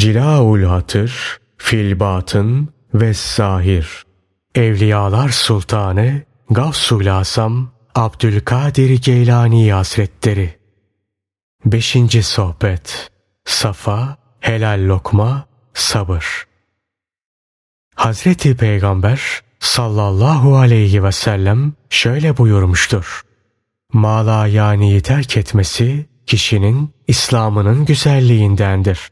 Cilaul Hatır, Filbatın ve Zahir. Evliyalar Sultanı Gavsul Asam Abdülkadir Geylani Hazretleri. Beşinci Sohbet Safa, Helal Lokma, Sabır. Hazreti Peygamber sallallahu aleyhi ve sellem şöyle buyurmuştur. Mala yani terk etmesi kişinin İslam'ının güzelliğindendir.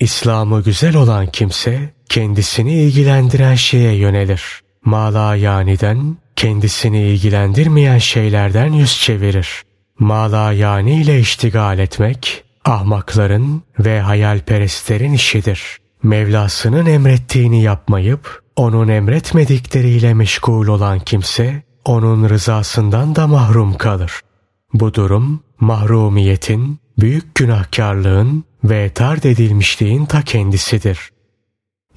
İslam'ı güzel olan kimse kendisini ilgilendiren şeye yönelir. Mala yaniden kendisini ilgilendirmeyen şeylerden yüz çevirir. Mala yani ile iştigal etmek ahmakların ve hayalperestlerin işidir. Mevlasının emrettiğini yapmayıp onun emretmedikleriyle meşgul olan kimse onun rızasından da mahrum kalır. Bu durum mahrumiyetin, büyük günahkarlığın ve tard edilmişliğin ta kendisidir.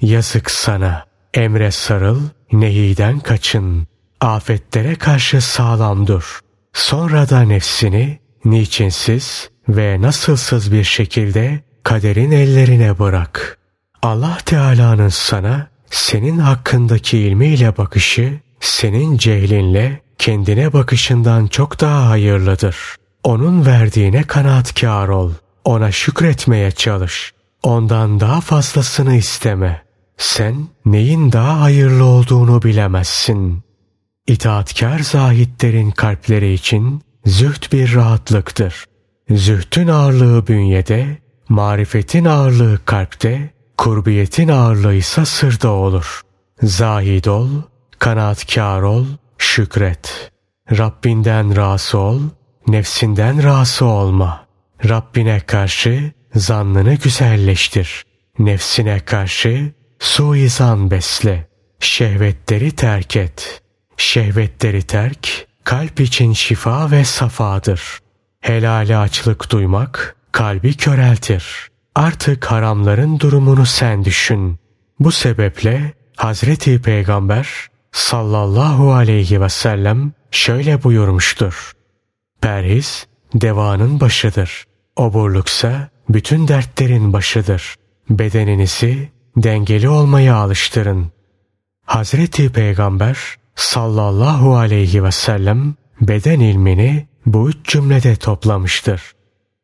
Yazık sana, emre sarıl, nehiden kaçın. Afetlere karşı sağlam dur. Sonra da nefsini niçinsiz ve nasılsız bir şekilde kaderin ellerine bırak. Allah Teala'nın sana senin hakkındaki ilmiyle bakışı senin cehlinle kendine bakışından çok daha hayırlıdır. Onun verdiğine kanaatkar ol. Ona şükretmeye çalış. Ondan daha fazlasını isteme. Sen neyin daha hayırlı olduğunu bilemezsin. İtaatkar zahitlerin kalpleri için züht bir rahatlıktır. Zühtün ağırlığı bünyede, marifetin ağırlığı kalpte, kurbiyetin ağırlığı ise sırda olur. Zahid ol, kanaatkar ol, şükret. Rabbinden razı ol, nefsinden razı olma. Rabbine karşı zannını güzelleştir. Nefsine karşı suizan besle. Şehvetleri terk et. Şehvetleri terk, kalp için şifa ve safadır. Helale açlık duymak, kalbi köreltir. Artık haramların durumunu sen düşün. Bu sebeple Hazreti Peygamber sallallahu aleyhi ve sellem şöyle buyurmuştur. Perhiz devanın başıdır. Oburluksa bütün dertlerin başıdır. Bedeninizi dengeli olmaya alıştırın. Hazreti Peygamber sallallahu aleyhi ve sellem beden ilmini bu üç cümlede toplamıştır.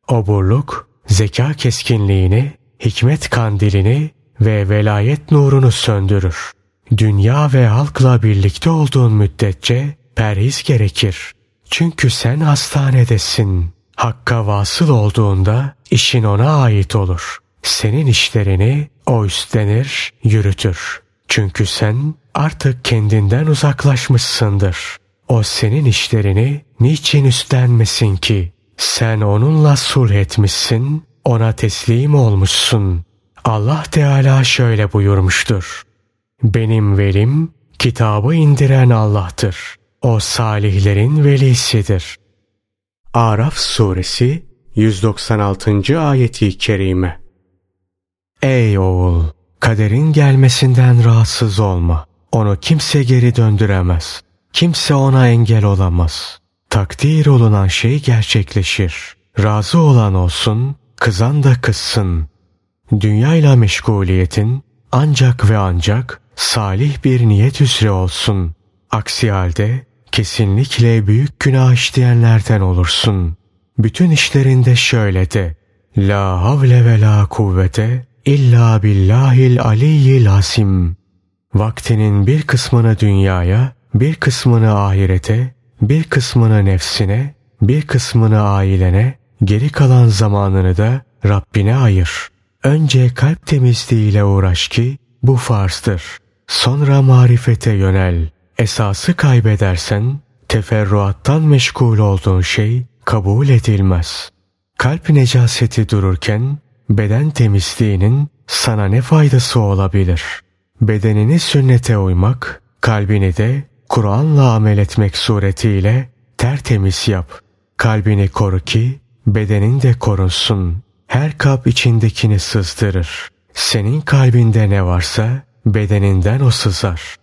Oburluk, zeka keskinliğini, hikmet kandilini ve velayet nurunu söndürür. Dünya ve halkla birlikte olduğun müddetçe perhiz gerekir. Çünkü sen hastanedesin. Hakka vasıl olduğunda işin ona ait olur. Senin işlerini o üstlenir, yürütür. Çünkü sen artık kendinden uzaklaşmışsındır. O senin işlerini niçin üstlenmesin ki? Sen onunla sulh etmişsin, ona teslim olmuşsun. Allah Teala şöyle buyurmuştur. Benim velim kitabı indiren Allah'tır. O salihlerin velisidir. Araf suresi 196. ayeti kerime. Ey oğul! Kaderin gelmesinden rahatsız olma. Onu kimse geri döndüremez. Kimse ona engel olamaz. Takdir olunan şey gerçekleşir. Razı olan olsun, kızan da kızsın. Dünyayla meşguliyetin ancak ve ancak salih bir niyet üzere olsun. Aksi halde kesinlikle büyük günah işleyenlerden olursun. Bütün işlerinde şöyle de. La havle ve la kuvvete illa billahil aliyyil asim. Vaktinin bir kısmını dünyaya, bir kısmını ahirete, bir kısmını nefsine, bir kısmını ailene, geri kalan zamanını da Rabbine ayır. Önce kalp temizliğiyle uğraş ki bu farzdır. Sonra marifete yönel. Esası kaybedersen teferruattan meşgul olduğun şey kabul edilmez. Kalp necaseti dururken beden temizliğinin sana ne faydası olabilir? Bedenini sünnete uymak, kalbini de Kur'an'la amel etmek suretiyle tertemiz yap. Kalbini koru ki bedenin de korunsun. Her kap içindekini sızdırır. Senin kalbinde ne varsa bedeninden o sızar.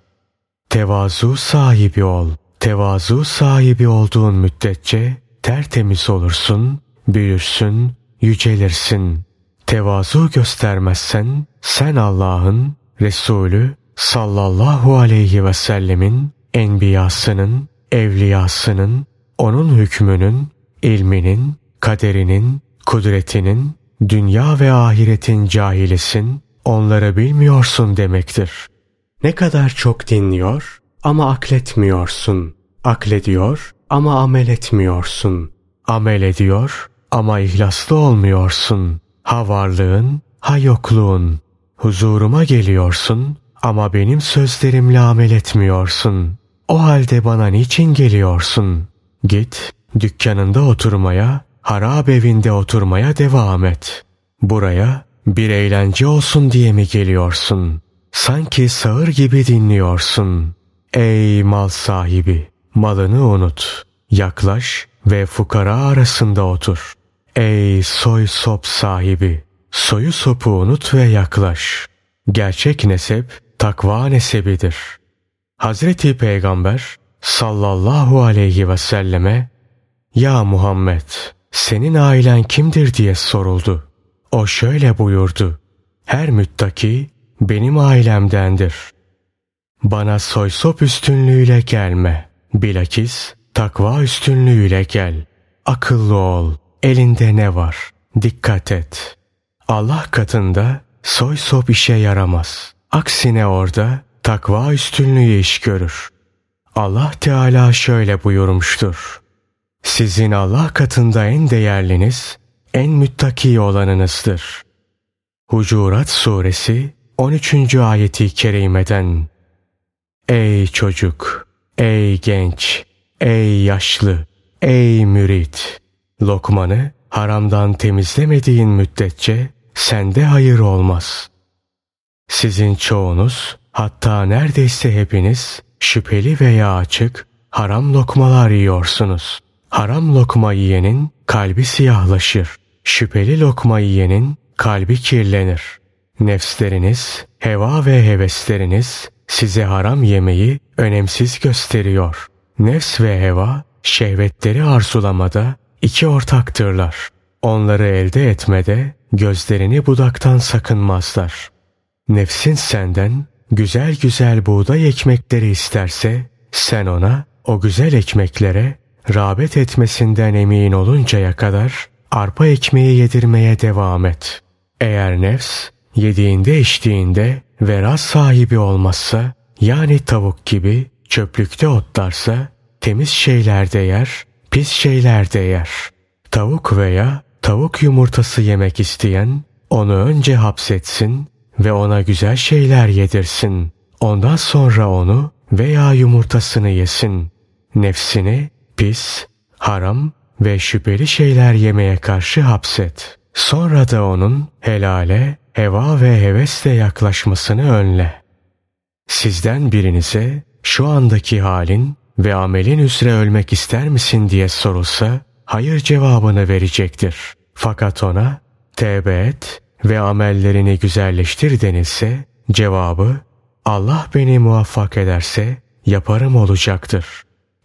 Tevazu sahibi ol. Tevazu sahibi olduğun müddetçe tertemiz olursun, büyürsün, yücelirsin. Tevazu göstermezsen sen Allah'ın Resulü sallallahu aleyhi ve sellemin enbiyasının, evliyasının, onun hükmünün, ilminin, kaderinin, kudretinin, dünya ve ahiretin cahilisin, onları bilmiyorsun demektir. Ne kadar çok dinliyor ama akletmiyorsun. Aklediyor ama amel etmiyorsun. Amel ediyor ama ihlaslı olmuyorsun. Ha varlığın, ha yokluğun. Huzuruma geliyorsun ama benim sözlerimle amel etmiyorsun. O halde bana niçin geliyorsun? Git, dükkanında oturmaya, harap evinde oturmaya devam et. Buraya bir eğlence olsun diye mi geliyorsun? Sanki sağır gibi dinliyorsun. Ey mal sahibi, malını unut. Yaklaş ve fukara arasında otur. Ey soy sop sahibi, soyu sopu unut ve yaklaş. Gerçek nesep takva nesebidir. Hazreti Peygamber sallallahu aleyhi ve selleme Ya Muhammed senin ailen kimdir diye soruldu. O şöyle buyurdu. Her müttaki benim ailemdendir. Bana soysop üstünlüğüyle gelme. Bilakis takva üstünlüğüyle gel. Akıllı ol. Elinde ne var? Dikkat et. Allah katında soysop işe yaramaz. Aksine orada takva üstünlüğü iş görür. Allah Teala şöyle buyurmuştur. Sizin Allah katında en değerliniz, en müttaki olanınızdır. Hucurat Suresi 13. ayeti kerimeden Ey çocuk, ey genç, ey yaşlı, ey mürit! Lokmanı haramdan temizlemediğin müddetçe sende hayır olmaz. Sizin çoğunuz, hatta neredeyse hepiniz şüpheli veya açık haram lokmalar yiyorsunuz. Haram lokma yiyenin kalbi siyahlaşır. Şüpheli lokma yiyenin kalbi kirlenir. Nefsleriniz, heva ve hevesleriniz size haram yemeyi önemsiz gösteriyor. Nefs ve heva şehvetleri arzulamada iki ortaktırlar. Onları elde etmede gözlerini budaktan sakınmazlar. Nefsin senden güzel güzel buğday ekmekleri isterse sen ona o güzel ekmeklere rağbet etmesinden emin oluncaya kadar arpa ekmeği yedirmeye devam et. Eğer nefs yediğinde içtiğinde veraz sahibi olmazsa yani tavuk gibi çöplükte otlarsa temiz şeyler de yer, pis şeyler de yer. Tavuk veya tavuk yumurtası yemek isteyen onu önce hapsetsin ve ona güzel şeyler yedirsin. Ondan sonra onu veya yumurtasını yesin. Nefsini pis, haram ve şüpheli şeyler yemeye karşı hapset. Sonra da onun helale, heva ve hevesle yaklaşmasını önle. Sizden birinize şu andaki halin ve amelin üzere ölmek ister misin diye sorulsa hayır cevabını verecektir. Fakat ona tevbe et ve amellerini güzelleştir denilse cevabı Allah beni muvaffak ederse yaparım olacaktır.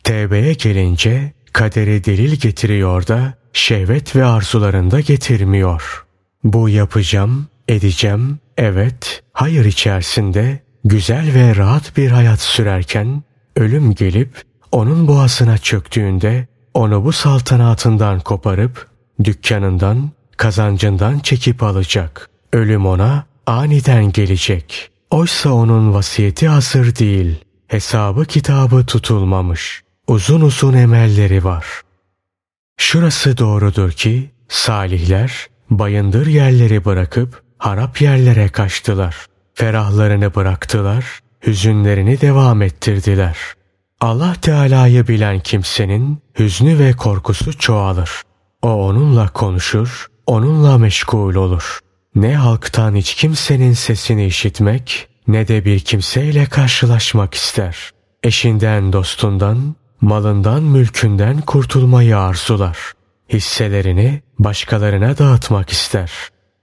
Tevbeye gelince kaderi delil getiriyor da şehvet ve arzularında getirmiyor. Bu yapacağım, edeceğim, evet, hayır içerisinde güzel ve rahat bir hayat sürerken ölüm gelip onun boğazına çöktüğünde onu bu saltanatından koparıp dükkanından, kazancından çekip alacak. Ölüm ona aniden gelecek. Oysa onun vasiyeti hazır değil. Hesabı kitabı tutulmamış. Uzun uzun emelleri var. Şurası doğrudur ki salihler bayındır yerleri bırakıp harap yerlere kaçtılar. Ferahlarını bıraktılar, hüzünlerini devam ettirdiler. Allah Teala'yı bilen kimsenin hüznü ve korkusu çoğalır. O onunla konuşur, onunla meşgul olur. Ne halktan hiç kimsenin sesini işitmek ne de bir kimseyle karşılaşmak ister. Eşinden, dostundan, malından, mülkünden kurtulmayı arzular. Hisselerini başkalarına dağıtmak ister.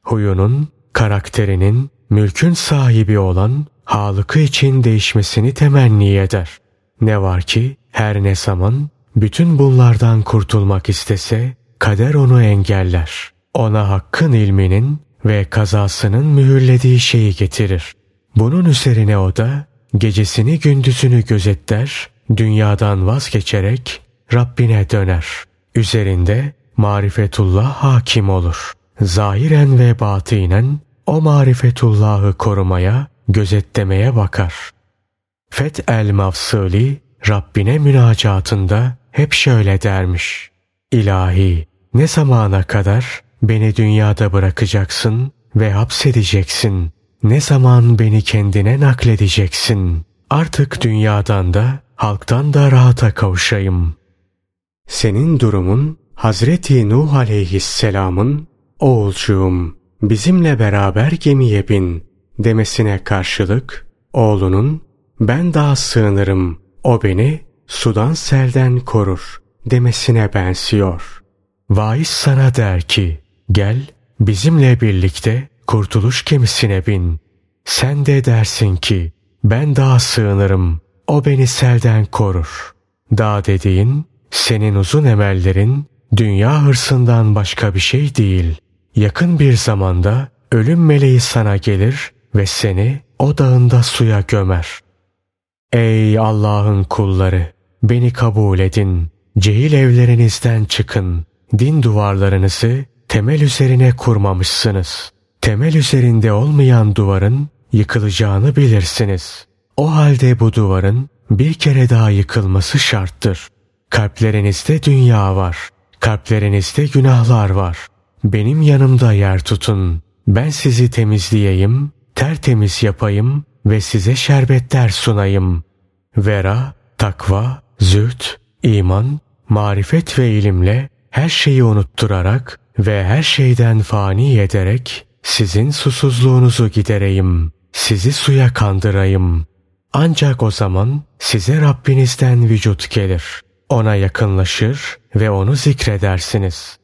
Huyunun, karakterinin, mülkün sahibi olan Halık'ı için değişmesini temenni eder. Ne var ki her ne zaman bütün bunlardan kurtulmak istese kader onu engeller. Ona hakkın ilminin ve kazasının mühürlediği şeyi getirir. Bunun üzerine o da gecesini gündüzünü gözetler, dünyadan vazgeçerek Rabbine döner. Üzerinde marifetullah hakim olur. Zahiren ve batinen o marifetullahı korumaya, gözetlemeye bakar. Fet el Mafsuli Rabbine münacatında hep şöyle dermiş. İlahi ne zamana kadar beni dünyada bırakacaksın ve hapsedeceksin? Ne zaman beni kendine nakledeceksin? Artık dünyadan da halktan da rahata kavuşayım. Senin durumun Hazreti Nuh aleyhisselamın oğulcuğum bizimle beraber gemiye bin demesine karşılık oğlunun ben daha sığınırım o beni sudan selden korur demesine benziyor. Vaiz sana der ki gel bizimle birlikte kurtuluş gemisine bin. Sen de dersin ki ben daha sığınırım o beni selden korur. Dağ dediğin senin uzun emellerin dünya hırsından başka bir şey değil. Yakın bir zamanda ölüm meleği sana gelir ve seni o dağında suya gömer. Ey Allah'ın kulları! Beni kabul edin. Cehil evlerinizden çıkın. Din duvarlarınızı temel üzerine kurmamışsınız. Temel üzerinde olmayan duvarın yıkılacağını bilirsiniz. O halde bu duvarın bir kere daha yıkılması şarttır. Kalplerinizde dünya var. Kalplerinizde günahlar var. Benim yanımda yer tutun. Ben sizi temizleyeyim, tertemiz yapayım ve size şerbetler sunayım. Vera, takva, züht, iman, marifet ve ilimle her şeyi unutturarak ve her şeyden fani ederek sizin susuzluğunuzu gidereyim. Sizi suya kandırayım. Ancak o zaman size Rabbinizden vücut gelir. Ona yakınlaşır ve onu zikredersiniz.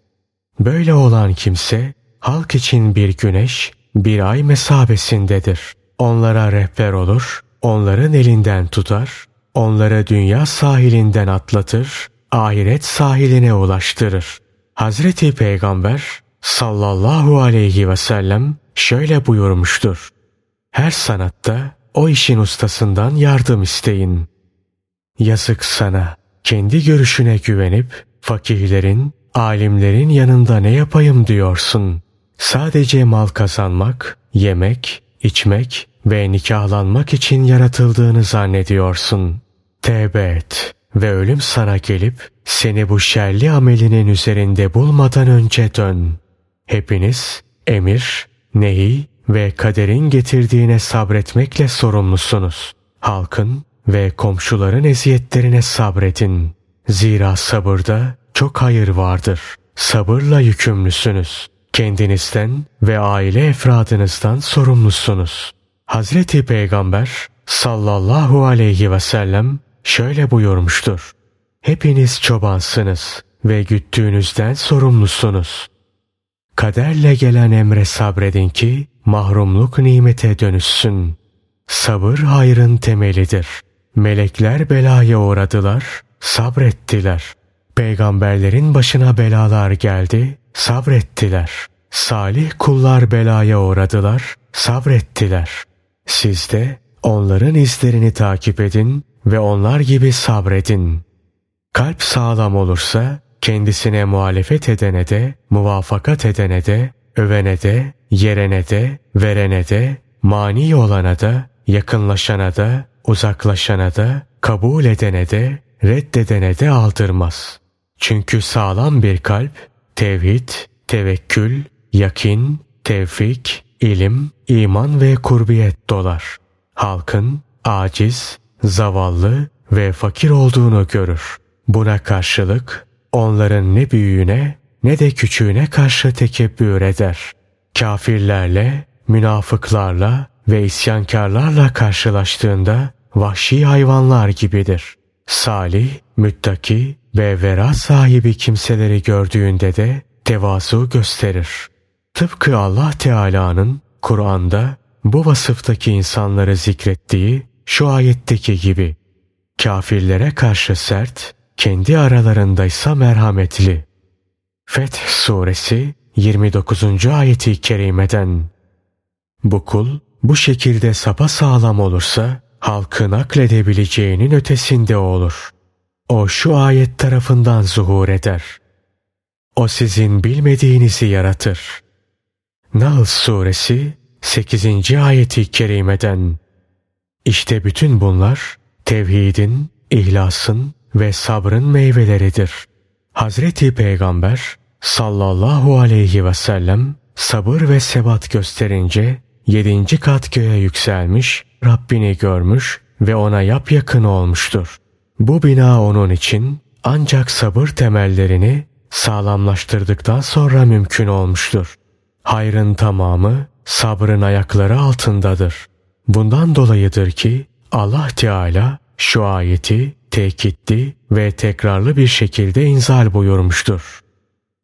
Böyle olan kimse halk için bir güneş, bir ay mesabesindedir. Onlara rehber olur, onların elinden tutar, onları dünya sahilinden atlatır, ahiret sahiline ulaştırır. Hazreti Peygamber sallallahu aleyhi ve sellem şöyle buyurmuştur. Her sanatta o işin ustasından yardım isteyin. Yazık sana, kendi görüşüne güvenip fakihlerin, alimlerin yanında ne yapayım diyorsun. Sadece mal kazanmak, yemek, içmek ve nikahlanmak için yaratıldığını zannediyorsun. Tevbe et ve ölüm sana gelip seni bu şerli amelinin üzerinde bulmadan önce dön. Hepiniz emir, nehi ve kaderin getirdiğine sabretmekle sorumlusunuz. Halkın ve komşuların eziyetlerine sabredin. Zira sabırda çok hayır vardır. Sabırla yükümlüsünüz. Kendinizden ve aile efradınızdan sorumlusunuz. Hazreti Peygamber sallallahu aleyhi ve sellem şöyle buyurmuştur. Hepiniz çobansınız ve güttüğünüzden sorumlusunuz. Kaderle gelen emre sabredin ki mahrumluk nimete dönüşsün. Sabır hayrın temelidir. Melekler belaya uğradılar, sabrettiler. Peygamberlerin başına belalar geldi, sabrettiler. Salih kullar belaya uğradılar, sabrettiler. Siz de onların izlerini takip edin ve onlar gibi sabredin. Kalp sağlam olursa kendisine muhalefet edene de, muvafakat edene de, övene de, yerene de, verene de, mani olana da, yakınlaşana da, uzaklaşana da, kabul edene de, reddedene de aldırmaz. Çünkü sağlam bir kalp, tevhid, tevekkül, yakin, tevfik, ilim, iman ve kurbiyet dolar. Halkın aciz, zavallı ve fakir olduğunu görür. Buna karşılık onların ne büyüğüne ne de küçüğüne karşı tekebbür eder. Kafirlerle, münafıklarla ve isyankarlarla karşılaştığında vahşi hayvanlar gibidir. Salih, müttaki ve vera sahibi kimseleri gördüğünde de tevazu gösterir. Tıpkı Allah Teala'nın Kur'an'da bu vasıftaki insanları zikrettiği şu ayetteki gibi kafirlere karşı sert, kendi aralarındaysa merhametli. Feth suresi 29. ayeti kerimeden. Bu kul bu şekilde sapa sağlam olursa halkı nakledebileceğinin ötesinde olur. O şu ayet tarafından zuhur eder. O sizin bilmediğinizi yaratır. Nahl suresi 8. ayeti kerimeden. İşte bütün bunlar tevhidin, ihlasın ve sabrın meyveleridir. Hazreti Peygamber sallallahu aleyhi ve sellem sabır ve sebat gösterince yedinci kat göğe yükselmiş, Rabbini görmüş ve ona yapyakın olmuştur. Bu bina onun için ancak sabır temellerini sağlamlaştırdıktan sonra mümkün olmuştur. Hayrın tamamı sabrın ayakları altındadır. Bundan dolayıdır ki Allah Teala şu ayeti tekitli ve tekrarlı bir şekilde inzal buyurmuştur.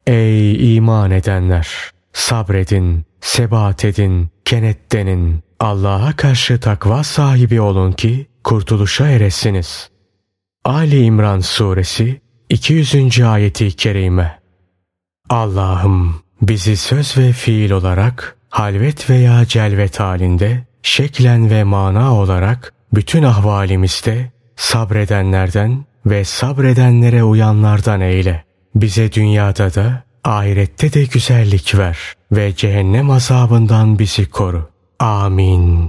Ey iman edenler! Sabredin, sebat edin, kenetlenin. Allah'a karşı takva sahibi olun ki kurtuluşa eresiniz. Ali İmran Suresi 200. ayeti kerime Allah'ım bizi söz ve fiil olarak halvet veya celvet halinde şeklen ve mana olarak bütün ahvalimizde sabredenlerden ve sabredenlere uyanlardan eyle. Bize dünyada da ahirette de güzellik ver ve cehennem azabından bizi koru. Amin.